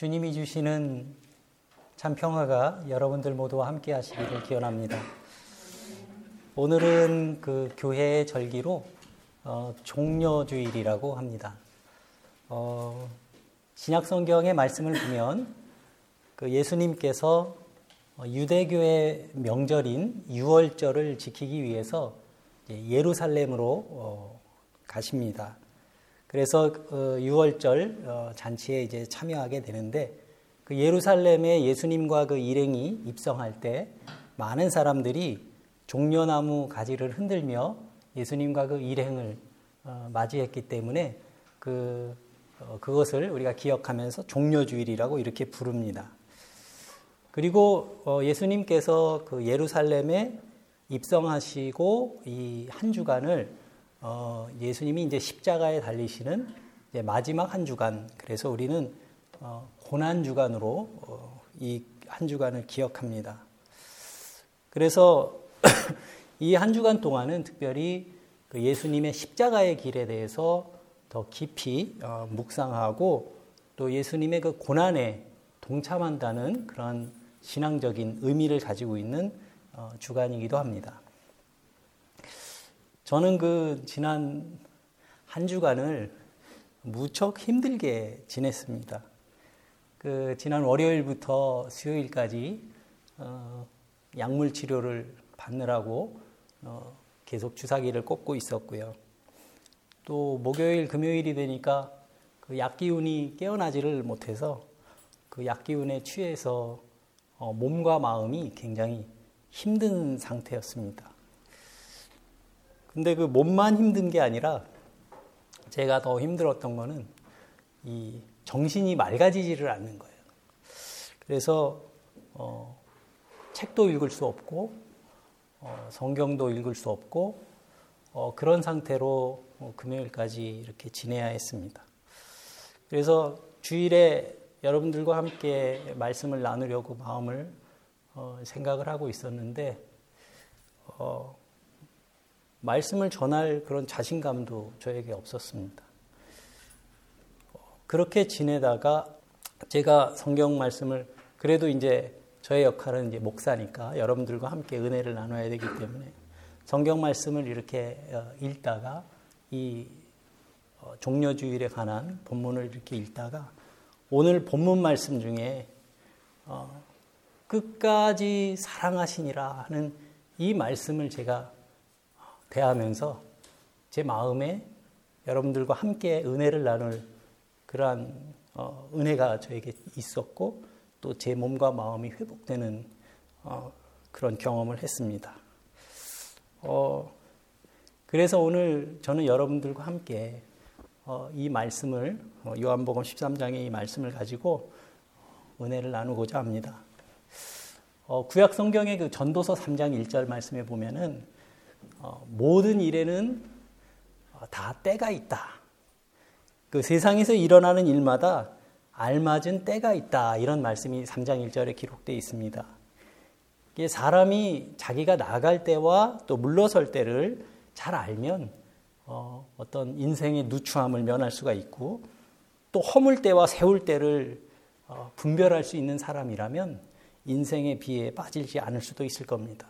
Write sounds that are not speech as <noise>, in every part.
주님이 주시는 참 평화가 여러분들 모두와 함께 하시기를 기원합니다. 오늘은 그 교회의 절기로 어, 종려주일이라고 합니다. 어, 신약 성경의 말씀을 보면 그 예수님께서 유대교의 명절인 유월절을 지키기 위해서 예루살렘으로 어, 가십니다. 그래서 어, 유월절 어, 잔치에 이제 참여하게 되는데 그 예루살렘에 예수님과 그 일행이 입성할 때 많은 사람들이 종려나무 가지를 흔들며 예수님과 그 일행을 맞이했기 때문에 그 그것을 우리가 기억하면서 종려주일이라고 이렇게 부릅니다. 그리고 예수님께서 그 예루살렘에 입성하시고 이 한 주간을 어, 예수님이 이제 십자가에 달리시는 이제 마지막 한 주간, 그래서 우리는 어, 고난 주간으로 어, 이한 주간을 기억합니다. 그래서 <clears throat> 이 한 주간 동안은 특별히 그 예수님의 십자가의 길에 대해서 더 깊이 어, 묵상하고 또 예수님의 그 고난에 동참한다는 그런 신앙적인 의미를 가지고 있는 어, 주간이기도 합니다. 저는 그 지난 한 주간을 무척 힘들게 지냈습니다. 그 지난 월요일부터 수요일까지 어, 약물 치료를 받느라고 어, 계속 주사기를 꽂고 있었고요. 또 목요일, 금요일이 되니까 그 약기운이 깨어나지를 못해서 그 약기운에 취해서 어, 몸과 마음이 굉장히 힘든 상태였습니다. 근데 그 몸만 힘든 게 아니라 제가 더 힘들었던 거는 이 정신이 맑아지지를 않는 거예요. 그래서 어, 책도 읽을 수 없고 어, 성경도 읽을 수 없고 어, 그런 상태로 어, 금요일까지 이렇게 지내야 했습니다. 그래서 주일에 여러분들과 함께 말씀을 나누려고 마음을 어, 생각을 하고 있었는데 어, 말씀을 전할 그런 자신감도 저에게 없었습니다. 그렇게 지내다가 제가 성경 말씀을 그래도 이제 저의 역할은 이제 목사니까 여러분들과 함께 은혜를 나눠야 되기 때문에 성경 말씀을 이렇게 어, 읽다가 이 어, 종려 주일에 관한 본문을 이렇게 읽다가 오늘 본문 말씀 중에 어, 끝까지 사랑하시니라 하는 이 말씀을 제가 대하면서 제 마음에 여러분들과 함께 은혜를 나눌 그러한 어, 은혜가 저에게 있었고 또 제 몸과 마음이 회복되는 어, 그런 경험을 했습니다. 어, 그래서 오늘 저는 여러분들과 함께 어, 이 말씀을 어, 요한복음 13장의 이 말씀을 가지고 은혜를 나누고자 합니다. 어, 구약 성경의 그 전도서 3장 1절 말씀에 보면은 어, 모든 일에는 어, 다 때가 있다. 그 세상에서 일어나는 일마다 알맞은 때가 있다. 이런 말씀이 3장 1절에 기록되어 있습니다. 사람이 자기가 나갈 때와 또 물러설 때를 잘 알면 어, 어떤 인생의 누추함을 면할 수가 있고 또 허물 때와 세울 때를 어, 분별할 수 있는 사람이라면 인생의 비에 빠지지 않을 수도 있을 겁니다.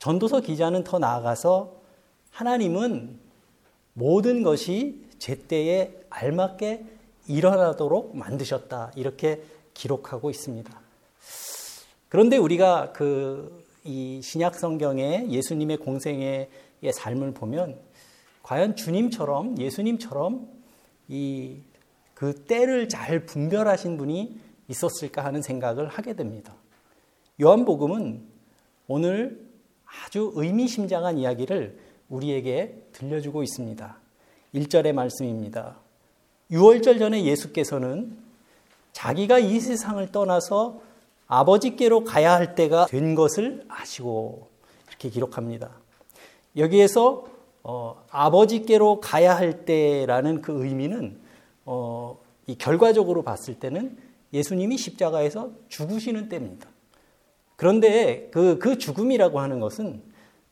전도서 기자는 더 나아가서 하나님은 모든 것이 제때에 알맞게 일어나도록 만드셨다. 이렇게 기록하고 있습니다. 그런데 우리가 그 이 신약 성경의 예수님의 공생의 삶을 보면 과연 주님처럼 예수님처럼 이 그 때를 잘 분별하신 분이 있었을까 하는 생각을 하게 됩니다. 요한복음은 오늘 아주 의미심장한 이야기를 우리에게 들려주고 있습니다. 1절의 말씀입니다. 6월절 전에 예수께서는 자기가 이 세상을 떠나서 아버지께로 가야 할 때가 된 것을 아시고 이렇게 기록합니다. 여기에서 어, 아버지께로 가야 할 때라는 그 의미는 어, 이 결과적으로 봤을 때는 예수님이 십자가에서 죽으시는 때입니다. 그런데 그, 그 죽음이라고 하는 것은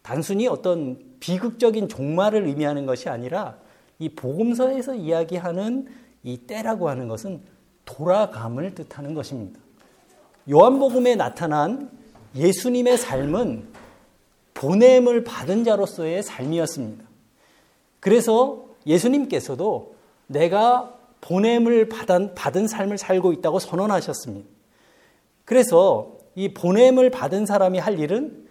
단순히 어떤 비극적인 종말을 의미하는 것이 아니라 이 복음서에서 이야기하는 이 때라고 하는 것은 돌아감을 뜻하는 것입니다. 요한복음에 나타난 예수님의 삶은 보냄을 받은 자로서의 삶이었습니다. 그래서 예수님께서도 내가 보냄을 받은, 받은 삶을 살고 있다고 선언하셨습니다. 그래서 이 보냄을 받은 사람이 할 일은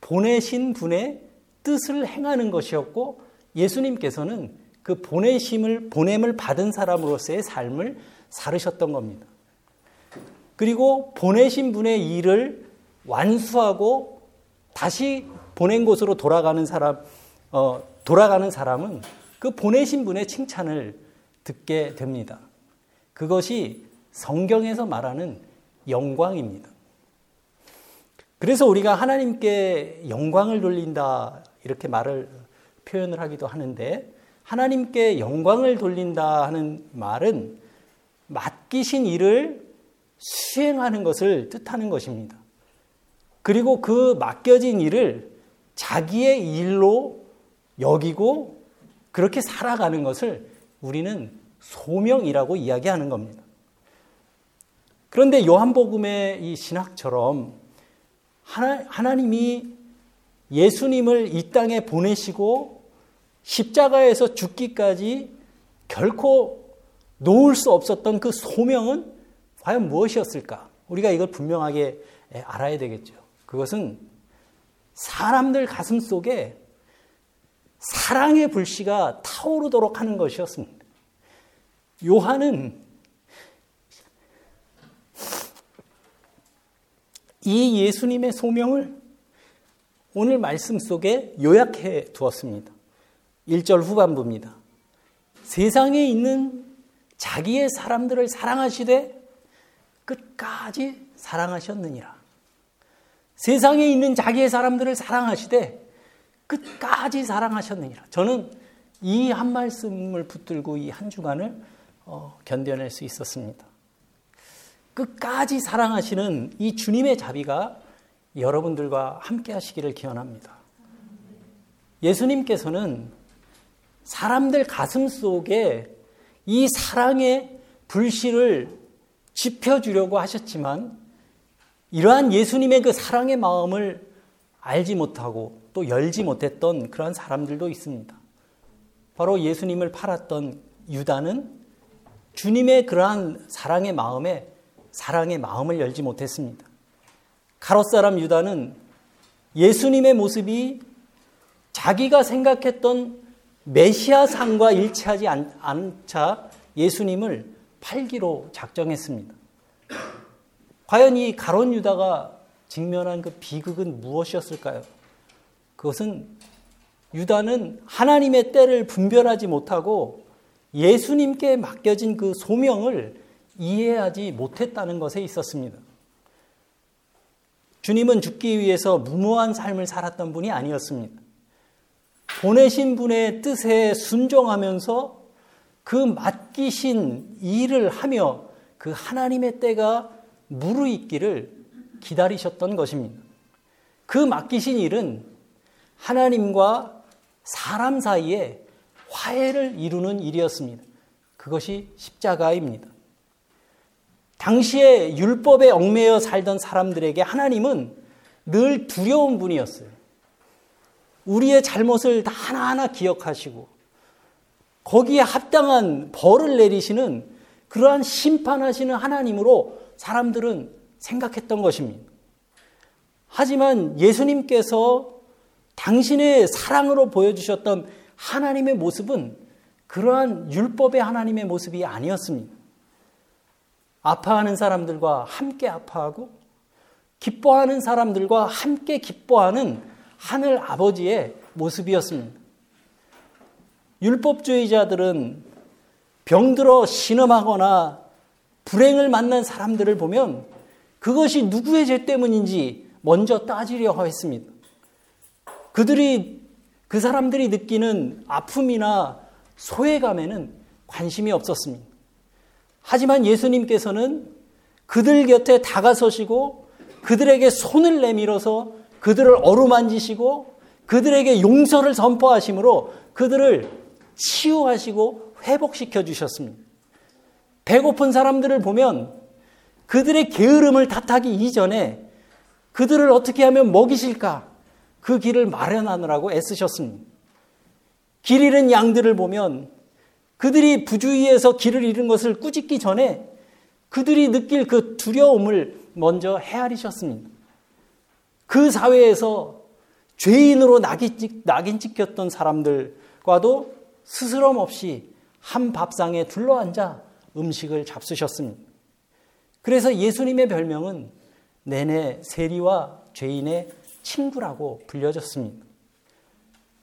보내신 분의 뜻을 행하는 것이었고 예수님께서는 그 보내심을 보냄을 받은 사람으로서의 삶을 살으셨던 겁니다. 그리고 보내신 분의 일을 완수하고 다시 보낸 곳으로 돌아가는 사람 어, 돌아가는 사람은 그 보내신 분의 칭찬을 듣게 됩니다. 그것이 성경에서 말하는 영광입니다. 그래서 우리가 하나님께 영광을 돌린다 이렇게 말을 표현을 하기도 하는데 하나님께 영광을 돌린다 하는 말은 맡기신 일을 수행하는 것을 뜻하는 것입니다. 그리고 그 맡겨진 일을 자기의 일로 여기고 그렇게 살아가는 것을 우리는 소명이라고 이야기하는 겁니다. 그런데 요한복음의 이 신학처럼 하나, 하나 님이 예수님을 이 땅에 보내시고 십자가에서 죽기까지 결코 놓을 수 없었던 그 소명은 과연 무엇이었을까? 우리가 이걸 분명하게 알아야 되겠죠. 그것은 사람들 가슴 속에 사랑의 불씨가 타오르도록 하는 것이었습니다. 요한은 이 예수님의 소명을 오늘 말씀 속에 요약해 두었습니다. 1절 후반부입니다. 세상에 있는 자기의 사람들을 사랑하시되 끝까지 사랑하셨느니라. 세상에 있는 자기의 사람들을 사랑하시되 끝까지 사랑하셨느니라. 저는 이 한 말씀을 붙들고 이 한 주간을 어, 견뎌낼 수 있었습니다. 끝까지 사랑하시는 이 주님의 자비가 여러분들과 함께 하시기를 기원합니다. 예수님께서는 사람들 가슴 속에 이 사랑의 불씨를 지펴주려고 하셨지만 이러한 예수님의 그 사랑의 마음을 알지 못하고 또 열지 못했던 그러한 사람들도 있습니다. 바로 예수님을 팔았던 유다는 주님의 그러한 사랑의 마음에 사랑의 마음을 열지 못했습니다. 가롯 사람 유다는 예수님의 모습이 자기가 생각했던 메시아상과 일치하지 않자 예수님을 팔기로 작정했습니다. 과연 이 가론 유다가 직면한 그 비극은 무엇이었을까요? 그것은 유다는 하나님의 때를 분별하지 못하고 예수님께 맡겨진 그 소명을 이해하지 못했다는 것에 있었습니다. 주님은 죽기 위해서 무모한 삶을 살았던 분이 아니었습니다. 보내신 분의 뜻에 순종하면서 그 맡기신 일을 하며 그 하나님의 때가 무르익기를 기다리셨던 것입니다. 그 맡기신 일은 하나님과 사람 사이에 화해를 이루는 일이었습니다. 그것이 십자가입니다. 당시에 율법에 얽매여 살던 사람들에게 하나님은 늘 두려운 분이었어요. 우리의 잘못을 다 하나하나 기억하시고 거기에 합당한 벌을 내리시는 그러한 심판하시는 하나님으로 사람들은 생각했던 것입니다. 하지만 예수님께서 당신의 사랑으로 보여주셨던 하나님의 모습은 그러한 율법의 하나님의 모습이 아니었습니다. 아파하는 사람들과 함께 아파하고 기뻐하는 사람들과 함께 기뻐하는 하늘 아버지의 모습이었습니다. 율법주의자들은 병들어 신음하거나 불행을 만난 사람들을 보면 그것이 누구의 죄 때문인지 먼저 따지려 했습니다. 그들이 그 사람들이 느끼는 아픔이나 소외감에는 관심이 없었습니다. 하지만 예수님께서는 그들 곁에 다가서시고 그들에게 손을 내밀어서 그들을 어루만지시고 그들에게 용서를 선포하심으로 그들을 치유하시고 회복시켜 주셨습니다. 배고픈 사람들을 보면 그들의 게으름을 탓하기 이전에 그들을 어떻게 하면 먹이실까? 그 길을 마련하느라고 애쓰셨습니다. 길 잃은 양들을 보면 그들이 부주의에서 길을 잃은 것을 꾸짖기 전에 그들이 느낄 그 두려움을 먼저 헤아리셨습니다. 그 사회에서 죄인으로 낙인, 찍혔던 사람들과도 스스럼 없이 한 밥상에 둘러앉아 음식을 잡수셨습니다. 그래서 예수님의 별명은 내내 세리와 죄인의 친구라고 불려졌습니다.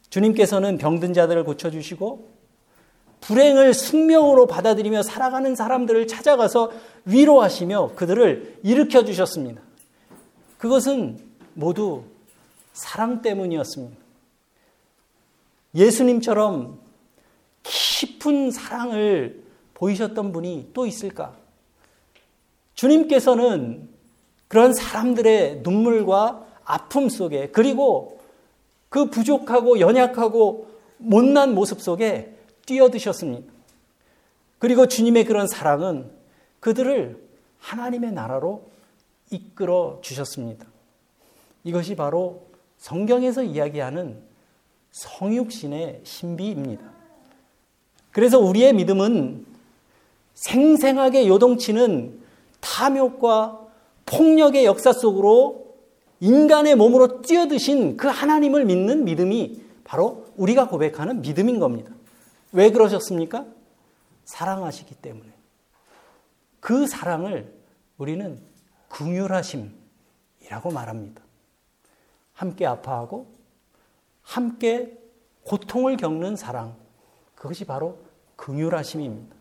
주님께서는 병든 자들을 고쳐주시고 불행을 숙명으로 받아들이며 살아가는 사람들을 찾아가서 위로하시며 그들을 일으켜 주셨습니다. 그것은 모두 사랑 때문이었습니다. 예수님처럼 깊은 사랑을 보이셨던 분이 또 있을까? 주님께서는 그런 사람들의 눈물과 아픔 속에 그리고 그 부족하고 연약하고 못난 모습 속에 뛰어드셨습니다. 그리고 주님의 그런 사랑은 그들을 하나님의 나라로 이끌어 주셨습니다. 이것이 바로 성경에서 이야기하는 성육신의 신비입니다. 그래서 우리의 믿음은 생생하게 요동치는 탐욕과 폭력의 역사 속으로 인간의 몸으로 뛰어드신 그 하나님을 믿는 믿음이 바로 우리가 고백하는 믿음인 겁니다. 왜 그러셨습니까? 사랑하시기 때문에. 그 사랑을 우리는 궁휼하심이라고 말합니다. 함께 아파하고 함께 고통을 겪는 사랑. 그것이 바로 긍휼하심입니다.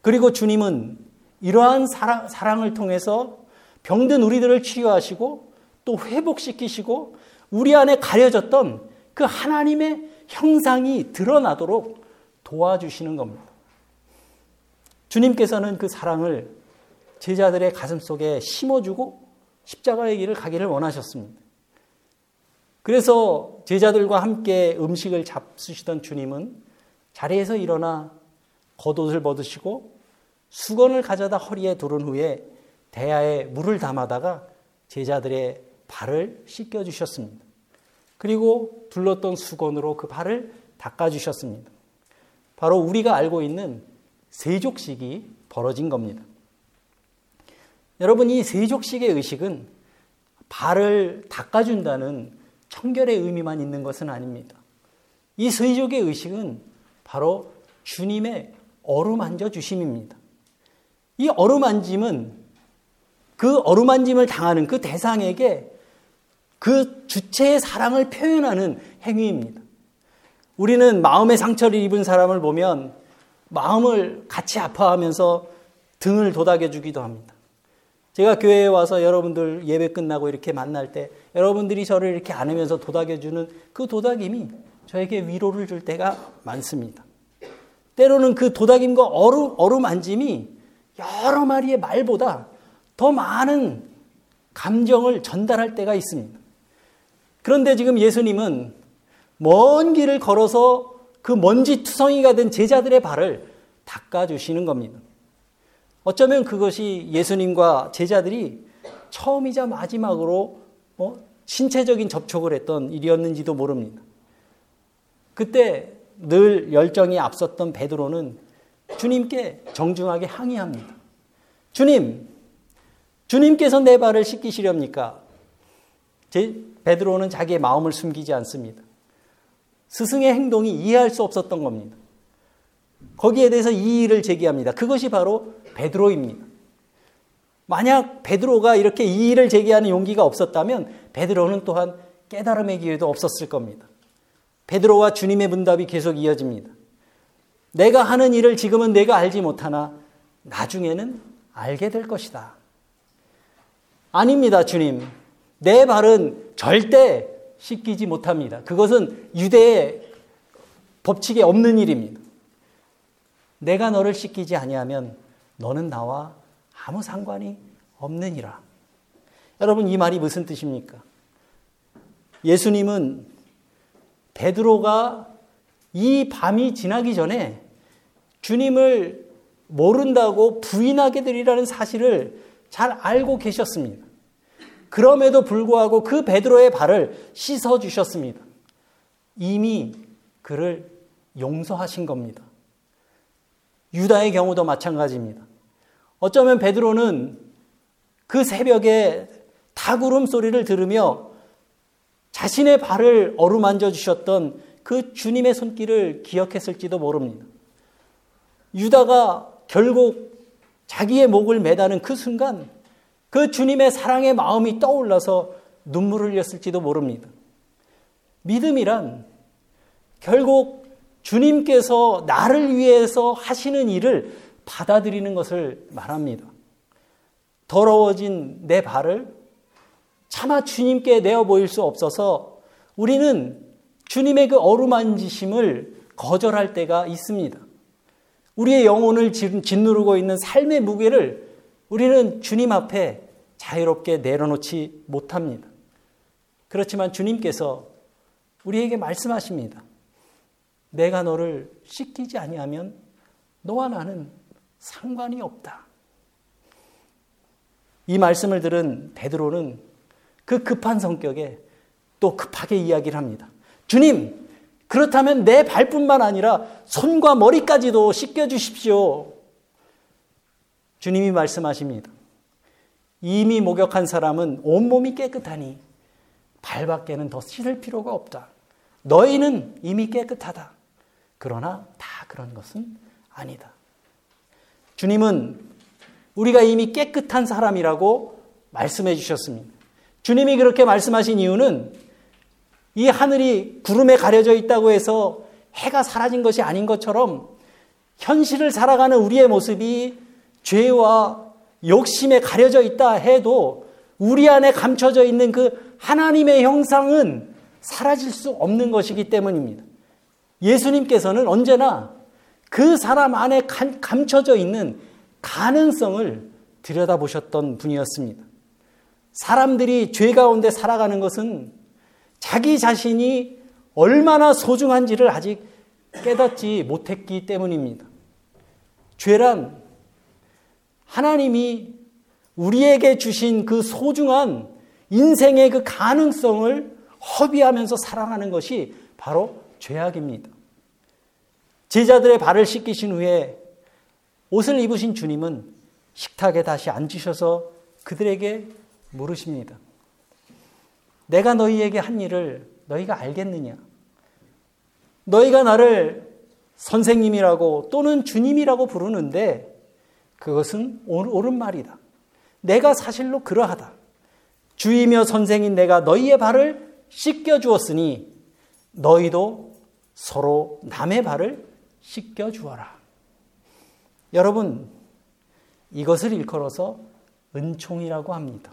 그리고 주님은 이러한 사랑, 사랑을 통해서 병든 우리들을 치유하시고 또 회복시키시고 우리 안에 가려졌던 그 하나님의 형상이 드러나도록 도와주시는 겁니다. 주님께서는 그 사랑을 제자들의 가슴 속에 심어주고 십자가의 길을 가기를 원하셨습니다. 그래서 제자들과 함께 음식을 잡수시던 주님은 자리에서 일어나 겉옷을 벗으시고 수건을 가져다 허리에 두른 후에 대야에 물을 담아다가 제자들의 발을 씻겨 주셨습니다. 그리고 둘렀던 수건으로 그 발을 닦아 주셨습니다. 바로 우리가 알고 있는 세족식이 벌어진 겁니다. 여러분 이 세족식의 의식은 발을 닦아준다는 청결의 의미만 있는 것은 아닙니다. 이 세족의 의식은 바로 주님의 어루만져 주심입니다. 이 어루만짐은 그 어루만짐을 당하는 그 대상에게 그 주체의 사랑을 표현하는 행위입니다. 우리는 마음의 상처를 입은 사람을 보면 마음을 같이 아파하면서 등을 도닥여 주기도 합니다. 제가 교회에 와서 여러분들 예배 끝나고 이렇게 만날 때 여러분들이 저를 이렇게 안으면서 도닥여 주는 그 도닥임이 저에게 위로를 줄 때가 많습니다. 때로는 그 도닥임과 어루, 어루만짐이 여러 마리의 말보다 더 많은 감정을 전달할 때가 있습니다. 그런데 지금 예수님은 먼 길을 걸어서 그 먼지 투성이가 된 제자들의 발을 닦아주시는 겁니다. 어쩌면 그것이 예수님과 제자들이 처음이자 마지막으로 뭐 신체적인 접촉을 했던 일이었는지도 모릅니다. 그때 늘 열정이 앞섰던 베드로는 주님께 정중하게 항의합니다. 주님, 주님께서 내 발을 씻기시렵니까? 제, 베드로는 자기의 마음을 숨기지 않습니다. 스승의 행동이 이해할 수 없었던 겁니다. 거기에 대해서 이의를 제기합니다. 그것이 바로 베드로입니다. 만약 베드로가 이렇게 이의를 제기하는 용기가 없었다면 베드로는 또한 깨달음의 기회도 없었을 겁니다. 베드로와 주님의 문답이 계속 이어집니다. 내가 하는 일을 지금은 내가 알지 못하나 나중에는 알게 될 것이다. 아닙니다, 주님. 내 발은 절대 씻기지 못합니다. 그것은 유대의 법칙에 없는 일입니다. 내가 너를 씻기지 아니하면 너는 나와 아무 상관이 없느니라. 여러분 이 말이 무슨 뜻입니까? 예수님은 베드로가 이 밤이 지나기 전에 주님을 모른다고 부인하게 되리라는 사실을 잘 알고 계셨습니다. 그럼에도 불구하고 그 베드로의 발을 씻어 주셨습니다. 이미 그를 용서하신 겁니다. 유다의 경우도 마찬가지입니다. 어쩌면 베드로는 그 새벽에 닭울음 소리를 들으며 자신의 발을 어루만져 주셨던 그 주님의 손길을 기억했을지도 모릅니다. 유다가 결국 자기의 목을 매다는 그 순간 그 주님의 사랑의 마음이 떠올라서 눈물을 흘렸을지도 모릅니다. 믿음이란 결국 주님께서 나를 위해서 하시는 일을 받아들이는 것을 말합니다. 더러워진 내 발을 차마 주님께 내어 보일 수 없어서 우리는 주님의 그 어루만지심을 거절할 때가 있습니다. 우리의 영혼을 짓누르고 있는 삶의 무게를 우리는 주님 앞에 자유롭게 내려놓지 못합니다. 그렇지만 주님께서 우리에게 말씀하십니다. 내가 너를 씻기지 아니하면 너와 나는 상관이 없다. 이 말씀을 들은 베드로는 그 급한 성격에 또 급하게 이야기를 합니다. 주님, 그렇다면 내 발뿐만 아니라 손과 머리까지도 씻겨 주십시오. 주님이 말씀하십니다. 이미 목욕한 사람은 온몸이 깨끗하니 발밖에는 더 씻을 필요가 없다. 너희는 이미 깨끗하다. 그러나 다 그런 것은 아니다. 주님은 우리가 이미 깨끗한 사람이라고 말씀해 주셨습니다. 주님이 그렇게 말씀하신 이유는 이 하늘이 구름에 가려져 있다고 해서 해가 사라진 것이 아닌 것처럼 현실을 살아가는 우리의 모습이 죄와 욕심에 가려져 있다 해도 우리 안에 감춰져 있는 그 하나님의 형상은 사라질 수 없는 것이기 때문입니다. 예수님께서는 언제나 그 사람 안에 감춰져 있는 가능성을 들여다보셨던 분이었습니다. 사람들이 죄 가운데 살아가는 것은 자기 자신이 얼마나 소중한지를 아직 깨닫지 못했기 때문입니다. 죄란 하나님이 우리에게 주신 그 소중한 인생의 그 가능성을 허비하면서 살아가는 것이 바로 죄악입니다. 제자들의 발을 씻기신 후에 옷을 입으신 주님은 식탁에 다시 앉으셔서 그들에게 물으십니다. 내가 너희에게 한 일을 너희가 알겠느냐? 너희가 나를 선생님이라고 또는 주님이라고 부르는데 그것은 옳은 말이다. 내가 사실로 그러하다. 주이며 선생인 내가 너희의 발을 씻겨 주었으니 너희도 서로 남의 발을 씻겨 주어라. 여러분, 이것을 일컬어서 은총이라고 합니다.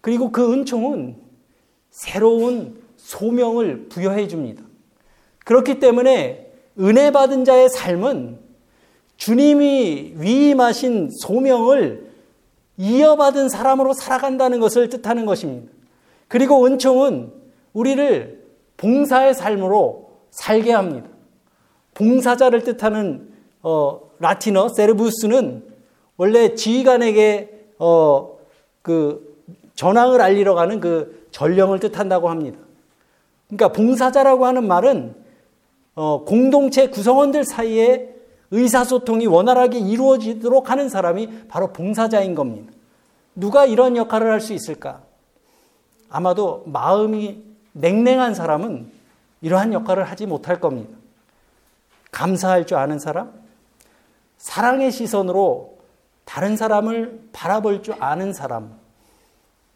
그리고 그 은총은 새로운 소명을 부여해 줍니다. 그렇기 때문에 은혜 받은 자의 삶은 주님이 위임하신 소명을 이어받은 사람으로 살아간다는 것을 뜻하는 것입니다. 그리고 은총은 우리를 봉사의 삶으로 살게 합니다. 봉사자를 뜻하는 어, 라틴어 세르부스는 원래 지휘관에게 어, 그 전황을 알리러 가는 그 전령을 뜻한다고 합니다. 그러니까 봉사자라고 하는 말은 어, 공동체 구성원들 사이에 의사소통이 원활하게 이루어지도록 하는 사람이 바로 봉사자인 겁니다. 누가 이런 역할을 할 수 있을까? 아마도 마음이 냉랭한 사람은 이러한 역할을 하지 못할 겁니다. 감사할 줄 아는 사람, 사랑의 시선으로 다른 사람을 바라볼 줄 아는 사람,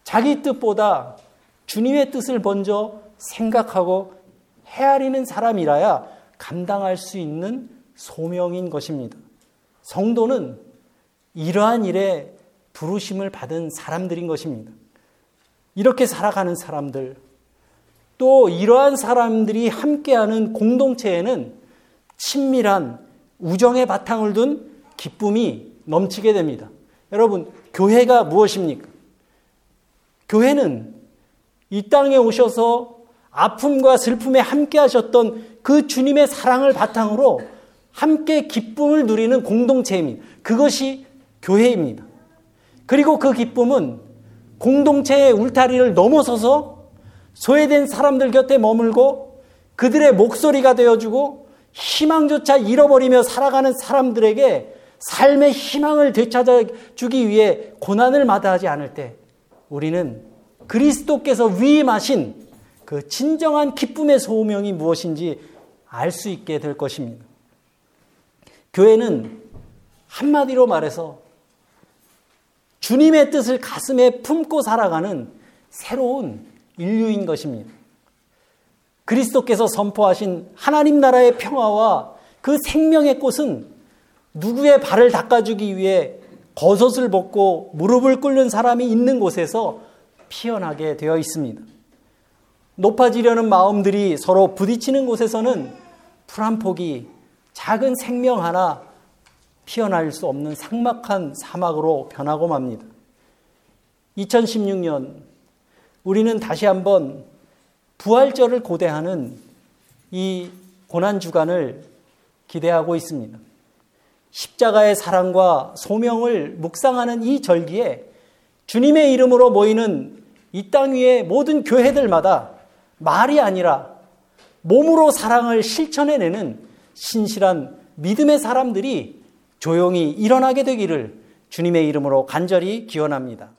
자기 뜻보다 주님의 뜻을 먼저 생각하고 헤아리는 사람이라야 감당할 수 있는 소명인 것입니다. 성도는 이러한 일에 부르심을 받은 사람들인 것입니다. 이렇게 살아가는 사람들, 또 이러한 사람들이 함께하는 공동체에는 친밀한 우정의 바탕을 둔 기쁨이 넘치게 됩니다. 여러분, 교회가 무엇입니까? 교회는 이 땅에 오셔서 아픔과 슬픔에 함께 하셨던 그 주님의 사랑을 바탕으로 함께 기쁨을 누리는 공동체입니다. 그것이 교회입니다. 그리고 그 기쁨은 공동체의 울타리를 넘어서서 소외된 사람들 곁에 머물고 그들의 목소리가 되어주고 희망조차 잃어버리며 살아가는 사람들에게 삶의 희망을 되찾아 주기 위해 고난을 마다하지 않을 때 우리는 그리스도께서 위임하신 그 진정한 기쁨의 소명이 무엇인지 알 수 있게 될 것입니다. 교회는 한마디로 말해서 주님의 뜻을 가슴에 품고 살아가는 새로운 인류인 것입니다. 그리스도께서 선포하신 하나님 나라의 평화와 그 생명의 꽃은 누구의 발을 닦아주기 위해 겉옷을 벗고 무릎을 꿇는 사람이 있는 곳에서 피어나게 되어 있습니다. 높아지려는 마음들이 서로 부딪히는 곳에서는 풀 한 폭이 작은 생명 하나 피어날 수 없는 삭막한 사막으로 변하고 맙니다. 2016년 우리는 다시 한번 부활절을 고대하는 이 고난 주간을 기대하고 있습니다. 십자가의 사랑과 소명을 묵상하는 이 절기에 주님의 이름으로 모이는 이 땅 위의 모든 교회들마다 말이 아니라 몸으로 사랑을 실천해내는 신실한 믿음의 사람들이 조용히 일어나게 되기를 주님의 이름으로 간절히 기원합니다.